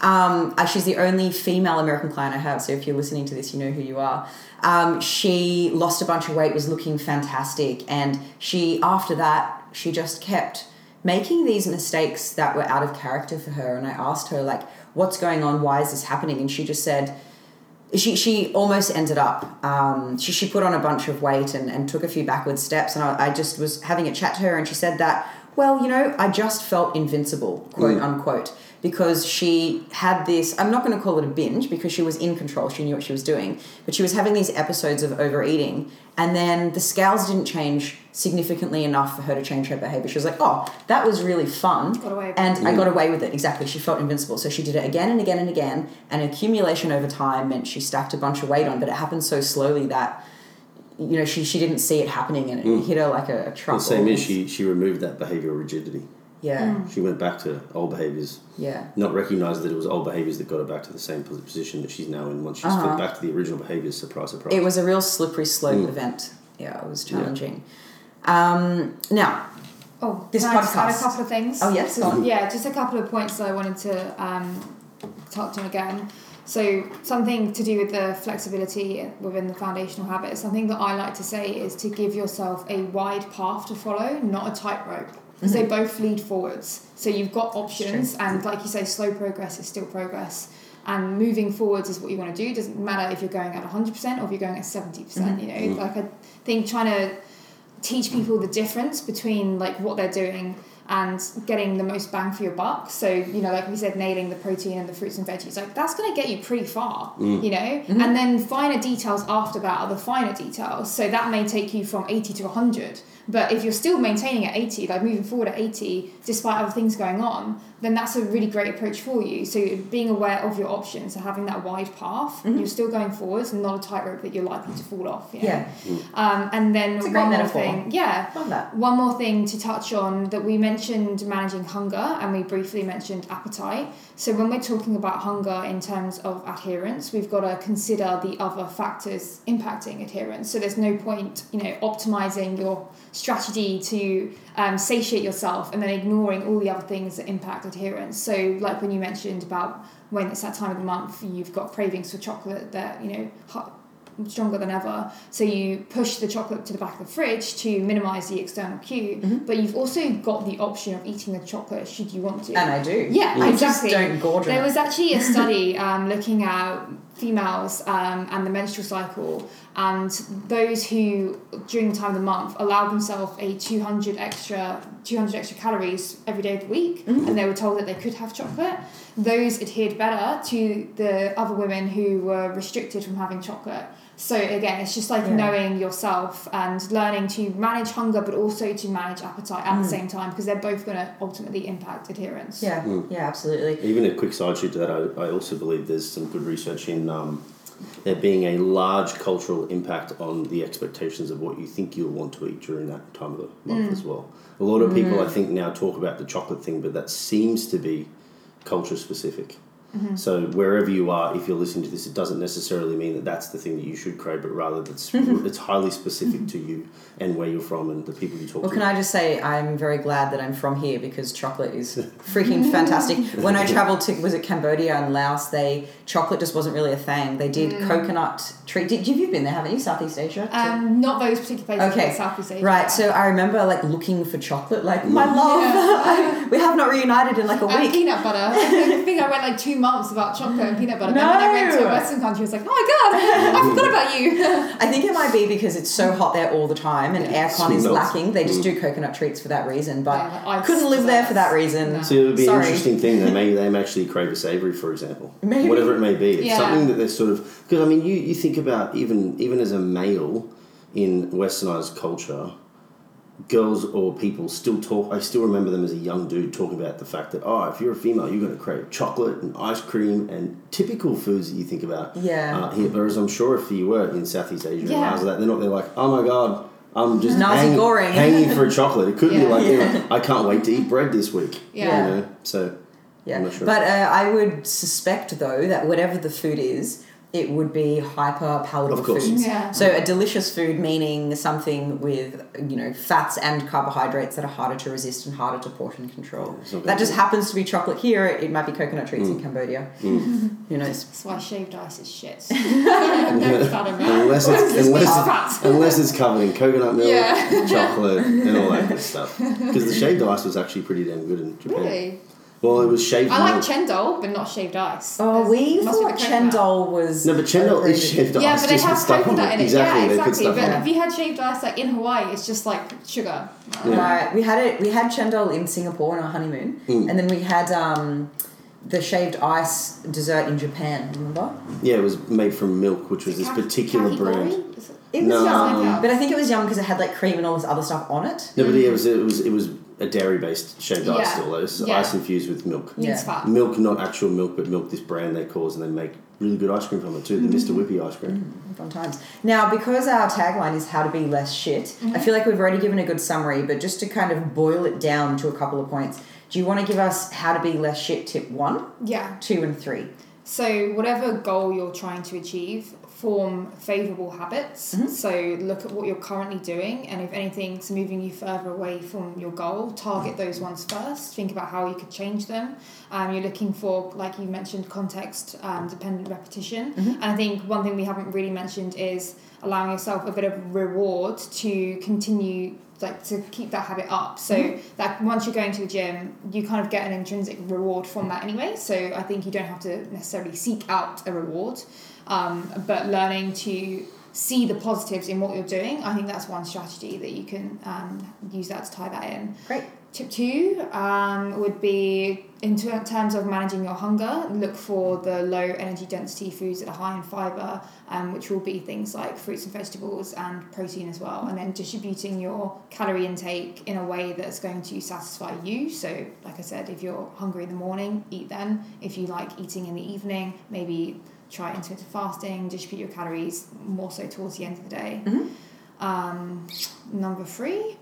Um, uh, she's the only female American client I have, so if you're listening to this, you know who you are. Um, she lost a bunch of weight, was looking fantastic, and she, after that, she just kept making these mistakes that were out of character for her. And I asked her, like, what's going on? Why is this happening? And she just said, she, she almost ended up um, she, she put on a bunch of weight and, and took a few backward steps and I, I just was having a chat to her and she said that well you know i just felt invincible quote unquote because she had this i'm not going to call it a binge because she was in control she knew what she was doing but she was having these episodes of overeating and then the scales didn't change significantly enough for her to change her behavior she was like oh that was really fun Got away with and I got away with it exactly. She felt invincible, so she did it again and again and again. And accumulation over time meant she stacked a bunch of weight on, but it happened so slowly that you know she, she didn't see it happening, and it mm. hit her like a, a truck. The same or- is she, she removed that behavioral rigidity. Yeah, She went back to old behaviors, yeah, not recognized that it was old behaviors that got her back to the same position that she's now in. Once she's Uh-huh. back to the original behaviors, surprise, surprise. it was a real slippery slope event. Yeah, it was challenging. Um, now, Oh, This can I just add a couple of things? Oh, yes, So- go on. yeah, just a couple of points that I wanted to um, touch on again. So something to do with the flexibility within the foundational habits. Something that I like to say is to give yourself a wide path to follow, not a tightrope, they mm-hmm. both lead forwards. So you've got options, and like you say, slow progress is still progress. And moving forwards is what you want to do. It Doesn't matter if you're going at hundred percent or if you're going at seventy percent. Mm-hmm. You know, mm-hmm. like I think trying to teach people the difference between like what they're doing and getting the most bang for your buck. So, you know, like we said, nailing the protein and the fruits and veggies, like that's going to get you pretty far, mm. you know? And then finer details after that are the finer details. So that may take you from 80 to 100. But if you're still maintaining at 80, like moving forward at 80, despite other things going on, then that's a really great approach for you. So being aware of your options so having that wide path, you're still going forwards and not a tightrope that you're likely to fall off. You know? yeah, Um, and then one more metaphor. thing, yeah. One more thing to touch on that we mentioned managing hunger and we briefly mentioned appetite. So when we're talking about hunger in terms of adherence, we've got to consider the other factors impacting adherence. So there's no point, you know, optimizing your strategy to um, satiate yourself and then ignoring all the other things that impact adherence. So like when you mentioned about when it's that time of the month, you've got cravings for chocolate that you know. Stronger than ever. So you push the chocolate to the back of the fridge to minimize the external cue, but you've also got the option of eating the chocolate should you want to. And I do. Yeah, I exactly. just don't gorge There was actually a study um, looking at females um, and the menstrual cycle, and those who during the time of the month allowed themselves a 200 extra 200 extra calories every day of the week, Mm-hmm. and they were told that they could have chocolate. Those adhered better to the other women who were restricted from having chocolate. So again, it's just like Yeah. knowing yourself and learning to manage hunger, but also to manage appetite at the same time, because they're both going to ultimately impact adherence. Mm. Yeah, yeah, absolutely. Even a quick side shoot to that, I, I also believe there's some good research in um, there being a large cultural impact on the expectations of what you think you'll want to eat during that time of the month as well. A lot of people, I think, now talk about the chocolate thing, but that seems to be culture specific. Mm-hmm. So wherever you are, if you're listening to this, it doesn't necessarily mean that that's the thing that you should crave, but rather that's mm-hmm. it's highly specific to you mm-hmm. and where you're from and the people you talk Well, to. Well, can I just say I'm very glad that I'm from here because chocolate is freaking fantastic. When I traveled to was it Cambodia and Laos, they chocolate just wasn't really a thing. They did mm. coconut treat. Did you've been there, haven't you? Southeast Asia. Um, not those particular places, Okay, Southeast Asia. Right, so I remember like looking for chocolate, like my mm. love. we have not reunited in like a and week. peanut butter. I think I went like two months without chocolate and peanut butter. Then when I went to a Western country, I was like, oh my god, I forgot about you. I think it might be because it's so hot there all the time and aircon is lacking. They just mm. do coconut treats for that reason, but Yeah, like ice couldn't live there for that reason. No. So it would be Sorry. an interesting thing. They may they may actually crave a savoury, for example, Maybe. whatever it may be. It's Yeah. something that they're sort of because I mean you, you think about even even as a male in westernized culture, girls or people still talk. I still remember them as a young dude talking about the fact that oh, if you're a female, you're going to crave chocolate and ice cream and typical foods that you think about. Yeah. Uh, here, whereas I'm sure if you were in Southeast Asia and Yeah. Laos, that they're not. They're like, oh my god. I'm just Nasi hanging, goreng." hanging for a chocolate. It could be like, know, I can't wait to eat bread this week. Yeah. You know, so Yeah, sure. but uh, I would suspect though that whatever the food is, it would be hyper palatable Of foods. Yeah. So a delicious food meaning something with you know fats and carbohydrates that are harder to resist and harder to portion control. it's that just be- happens to be chocolate here. It might be coconut treats in mm. Cambodia. Mm. Who knows? That's why shaved ice is shit. no fat in that. unless it's This unless, is fat. unless it's covered in coconut milk, Yeah. chocolate, and all that good stuff. Because the shaved ice was actually pretty damn good in Japan. Really? Well, it was shaved I like milk. chendol, but not shaved ice. Oh, There's- we must be thought the chendol was no, but chendol is overrated. shaved Yeah, ice. but they just with have stuff on coconut in it. Exactly, yeah, they put exactly. stuff But on it. if you had shaved ice like in Hawaii, it's just like sugar. Yeah. Right. We had it. We had chendol in Singapore on our honeymoon, Mm. and then we had um, the shaved ice dessert in Japan. Remember? Yeah, it was made from milk, which was this Kaki- particular kakigori? brand. It- It was No. yum, Um, but I think it was yum because it had like cream and all this other stuff on it. No, but it was it was it was a dairy based shaved ice still. It was Yeah. ice infused with milk. Means Yeah. Milk, not actual milk, but milk. This brand they cause, and they make really good ice cream from it too. The Mr. Mm-hmm. Whippy ice cream. Mm, fun times. Now, because our tagline is how to be less shit, I mm-hmm. feel like we've already given a good summary, but just to kind of boil it down to a couple of points, do you want to give us how to be less shit tip one, Yeah. two, and three? So, whatever goal you're trying to achieve, form favourable habits. Mhm. So, look at what you're currently doing, and if anything's moving you further away from your goal, target those ones first. Think about how you could change them. Um, you're looking for, like you mentioned, context um, dependent repetition. Mhm. And I think one thing we haven't really mentioned is allowing yourself a bit of reward to continue like to keep that habit up so that once you're going to the gym you kind of get an intrinsic reward from that anyway so i think you don't have to necessarily seek out a reward um, but learning to see the positives in what you're doing i think that's one strategy that you can um, use that to tie that in Great. Tip two um, would be in ter- terms of managing your hunger, look for the low energy density foods that are high in fiber, um, which will be things like fruits and vegetables and protein as well. And then distributing your calorie intake in a way that's going to satisfy you. So, like I said, if you're hungry in the morning, eat then. If you like eating in the evening, maybe try intermittent fasting, distribute your calories more so towards the end of the day. Mhm. Um, number three,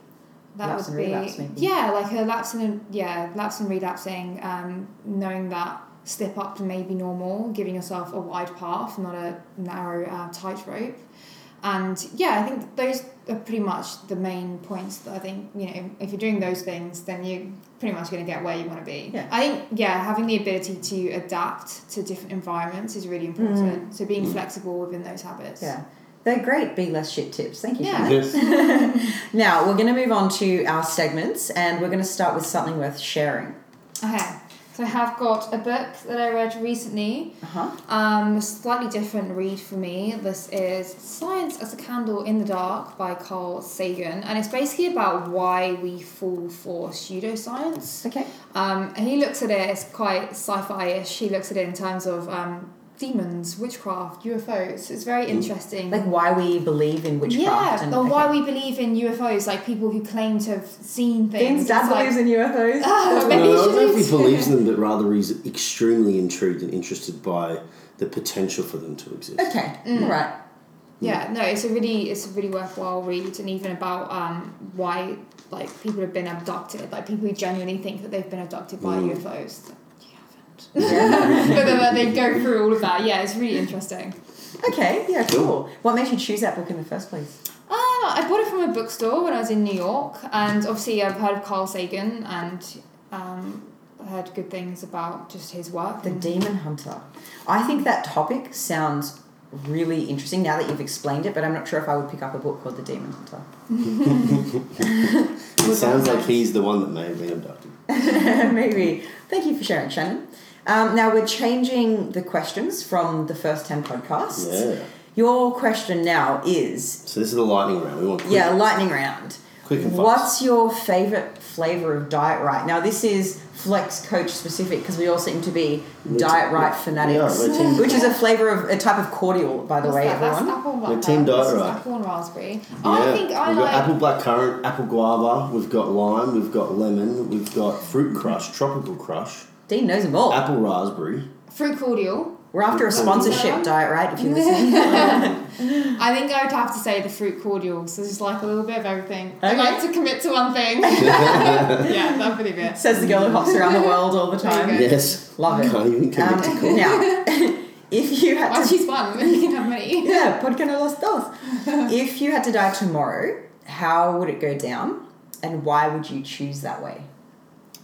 that Lapse would be relapse, yeah, like a lapse and yeah, lapse and relapsing. Um, knowing that slip up may be normal, giving yourself a wide path, not a narrow uh, tightrope. And yeah, I think those are pretty much the main points that I think, you know, if you're doing those things, then you're pretty much going to get where you want to be. Yeah. I think, yeah, having the ability to adapt to different environments is really important. So being flexible within those habits. Mm. Yeah. They're great be less shit tips. Thank you. Yeah. Shannon. Yes. Now, we're going to move on to our segments and we're going to start with something worth sharing. Okay. So I have got a book that I read recently. Uh-huh. Um, a slightly different read for me. This is Science as a Candle in the Dark by Carl Sagan, and it's basically about why we fall for pseudoscience. Okay. Um, and he looks at it as quite sci-fi-ish. He looks at it in terms of um, demons, witchcraft, UFOs. It's very interesting. Like why we believe in witchcraft. yeah, and, or why we believe in UFOs, like people who claim to have seen things. Dean's dad It's like- believes in UFOs. Oh, maybe no, you I don't know if he believes them, but rather he's extremely intrigued and interested by the potential for them to exist. Okay. Mm. All right. Yeah, no, it's a really it's a really worthwhile read, and even about um, why like people have been abducted, like people who genuinely think that they've been abducted by Mm. UFOs. You haven't, but then they go through all of that. Yeah, it's really interesting. Okay. Yeah. Cool. Cool. What made you choose that book in the first place? Uh, I bought it from a bookstore when I was in New York, and obviously I've heard of Carl Sagan and um, heard good things about just his work. The Demon Hunter. I think that topic sounds really interesting now that you've explained it, but I'm not sure if I would pick up a book called The Demon Hunter. It sounds like he's the one that may have been abducted. Maybe. Thank you for sharing, Shannon. Um, now we're changing the questions from the first 10 podcasts. Yeah. Your question now is So this is the lightning round. We want quick, yeah, lightning round. Quick and fast. What's your favorite flavor of Diet Rite? Now, this is Flex Coach specific because we all seem to be We're Diet te- Right yeah, fanatics, we're team- which is a flavor of a type of cordial, by the What's way, that? That's apple We're team currant. This Diet is Right. apple and raspberry. Yeah, I think I we've like. got apple black currant, apple guava, we've got lime, we've got lemon, we've got fruit crush, tropical crush, Dean knows them all. apple raspberry. Fruit cordial. We're after a sponsorship, Diet Rite, if you're listening. I think I would have to say the fruit cordial. So just like a little bit of everything. I Okay. like to commit to one thing. yeah, that's pretty bit. Says the girl who hops around the world all the time. Yes. Love it. Can't even commit Um, to cool. now, if you had Well, to she's one. You can have many. Yeah, ¿por qué no los dos? if you had to die tomorrow, how would it go down, and why would you choose that way?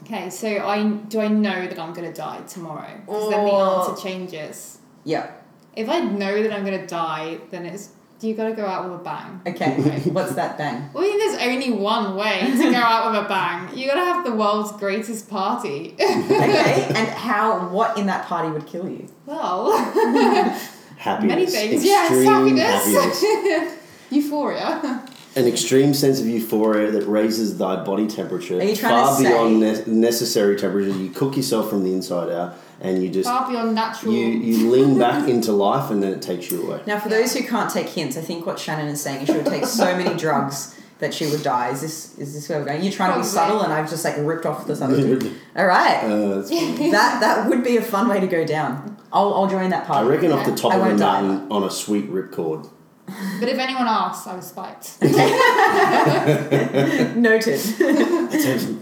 Okay, so I do I know that I'm gonna die tomorrow? Because then the Oh. answer changes. Yeah. If I know that I'm gonna die, then it's do you gotta go out with a bang. Okay. What's that bang? Well, I mean, there's only one way to go out with a bang. You gotta have the world's greatest party. Okay. and how? What in that party would kill you? well, Happiness. many things. Extreme Yes, happiness. happiness. Euphoria. An extreme sense of euphoria that raises thy body temperature Are you trying far beyond ne- necessary temperature. You cook yourself from the inside out, and you just Far beyond natural. you you lean back into life, and then it takes you away. Now, for those who can't take hints, I think what Shannon is saying is she would take so many drugs that she would die. Is this is this where we're going? You're trying to be subtle, and I've just like ripped off the subtlety. All right. Uh, that that would be a fun way to go down. I'll, I'll join that part. I party. reckon off the top I of a mountain on a sweet ripcord. But if anyone asks, I was spiked. Noted.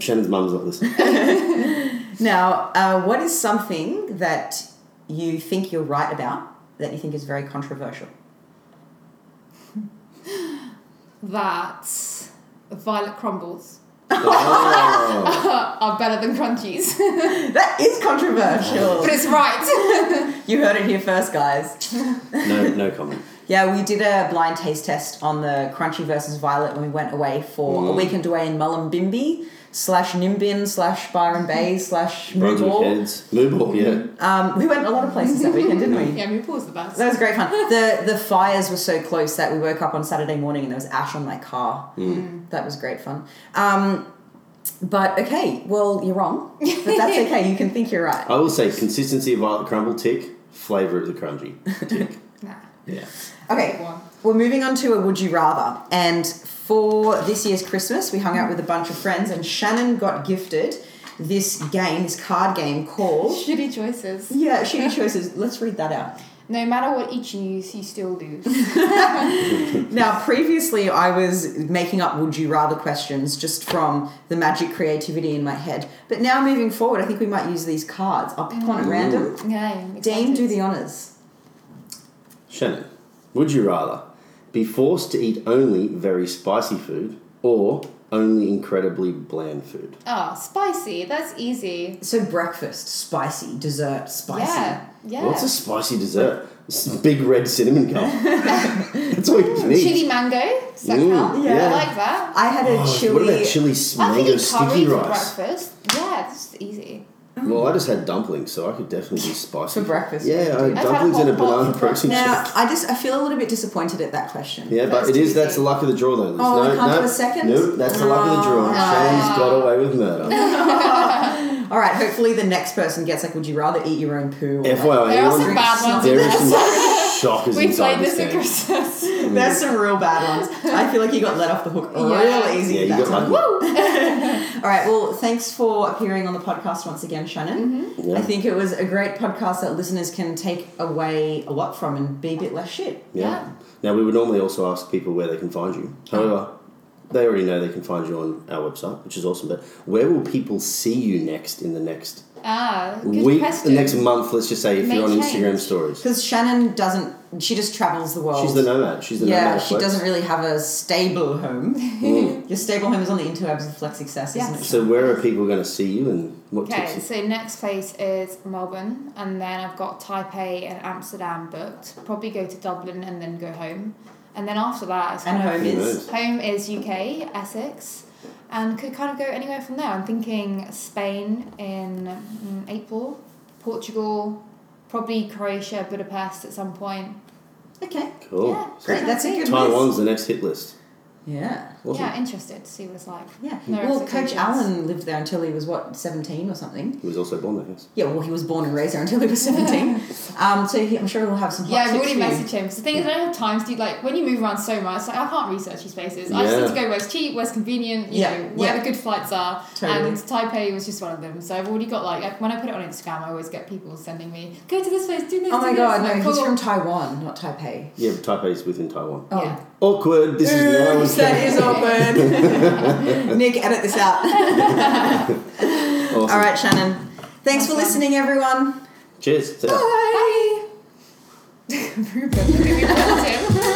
Shannon's mum's not listening. Now, uh, what is something that you think you're right about that you think is very controversial? that violet crumbles Oh. are better than crunchies. That is controversial. but it's right. you heard it here first, guys. no, no comment. Yeah, we did a blind taste test on the Crunchie versus Violet when we went away for a Mm. weekend away in Mullumbimby slash Nimbin slash Byron Bay slash Brunswick Mooball. yeah. Um, we went a lot of places that weekend, didn't we? yeah, Moople's the best. That was great fun. The the fires were so close that we woke up on Saturday morning and there was ash on my car. That was great fun. Um, but okay, well you're wrong, but that's okay. You can think you're right. I will say consistency of violet crumble tick, flavour of the Crunchie tick. Nah. Yeah. Okay, we're moving on to a would you rather, and for this year's Christmas, we hung out with a bunch of friends, and Shannon got gifted this game, this card game called Shitty choices. yeah, shitty choices. Let's read that out. No matter what you choose, you still lose. Now, previously, I was making up would you rather questions just from the magic creativity in my head. But now, moving forward, I think we might use these cards. I'll pick one at mm. random. yeah, I'm do the honours. Shannon, would you rather be forced to eat only very spicy food or only incredibly bland food? Oh, spicy. That's easy. So, breakfast, spicy, dessert, spicy. Yeah, yeah. What's a spicy dessert? S- Big red cinnamon gum. That's all you need. Chili mango. Does that Mm, count? yeah. I like that. I had a Oh, chili. What about chili I could mango eat sticky curry for rice? breakfast. Yeah, this is easy. Well, I just had dumplings, so I could definitely do spicy. For breakfast, Yeah, I had I've had dumplings and a hot banana for protein Now, shake. I just I feel a little bit disappointed at that question. Yeah, but it is that's easy. the luck of the draw though. Liz. Oh, no, we can't no, do a second? Nope, that's the luck of the draw. Oh. Shannon's got away with murder. All right, hopefully the next person gets like, would you rather eat your own poo? Or, FYI, There are some anyone, bad ones in is there. some shockers We inside played this this at game. Christmas. There's some real bad ones. I feel like you got let off the hook real Yeah. easy Yeah, that got time. lucky. All right, well, thanks for appearing on the podcast once again, Shannon. Mm-hmm. Yeah. I think it was a great podcast that listeners can take away a lot from and be a bit less shit. Yeah. Yeah. Now we would normally also ask people where they can find you. However, they already know they can find you on our website, which is awesome. But where will people see you next in the next Ah, good week, question. the next month? Let's just say if May you're on change. Instagram stories. Because Shannon doesn't, she just travels the world. She's the nomad. She's the yeah, nomad. Yeah, she flex. doesn't really have a stable home. Mm. Your stable home is on the interwebs of Flex Success, isn't it? So where are people going to see you and what Okay, tips? so next place is Melbourne, and then I've got Taipei and Amsterdam booked. Probably go to Dublin and then go home, and then after that, it's And home of, Who is. knows? home is UK, Essex, and could kind of go anywhere from there. I'm thinking Spain in mm, April, Portugal, probably Croatia, Budapest at some point. Okay, Cool. Yeah, So great. That's a good list. Taiwan's the next hit list. Yeah. Awesome. yeah, interested to see what it's like. Yeah. No well, Coach. Allen lived there until he was what seventeen or something. He was also born there, yes. Yeah. Well, he was born and raised there until he was seventeen. um, so he, I'm sure he'll have some. Hot Yeah, I've tips already messaged him. So the thing is, I don't have time to do like when you move around so much. Like I can't research these places. Yeah. I just need to go where's cheap, where's convenient. You Yeah, know where yeah. the good flights are. Totally. And Taipei was just one of them. So I've already got like when I put it on Instagram, I always get people sending me go to this place, do this. Oh my this." god, I'm no, like, he's cool. from Taiwan, not Taipei. Yeah, but Taipei is within Taiwan. Oh. Yeah. Awkward. This is now. Oops, that is awkward. Nick, edit this out. Awesome. All right, Shannon. Thanks for Awesome. listening, everyone. Cheers. Bye. Bye.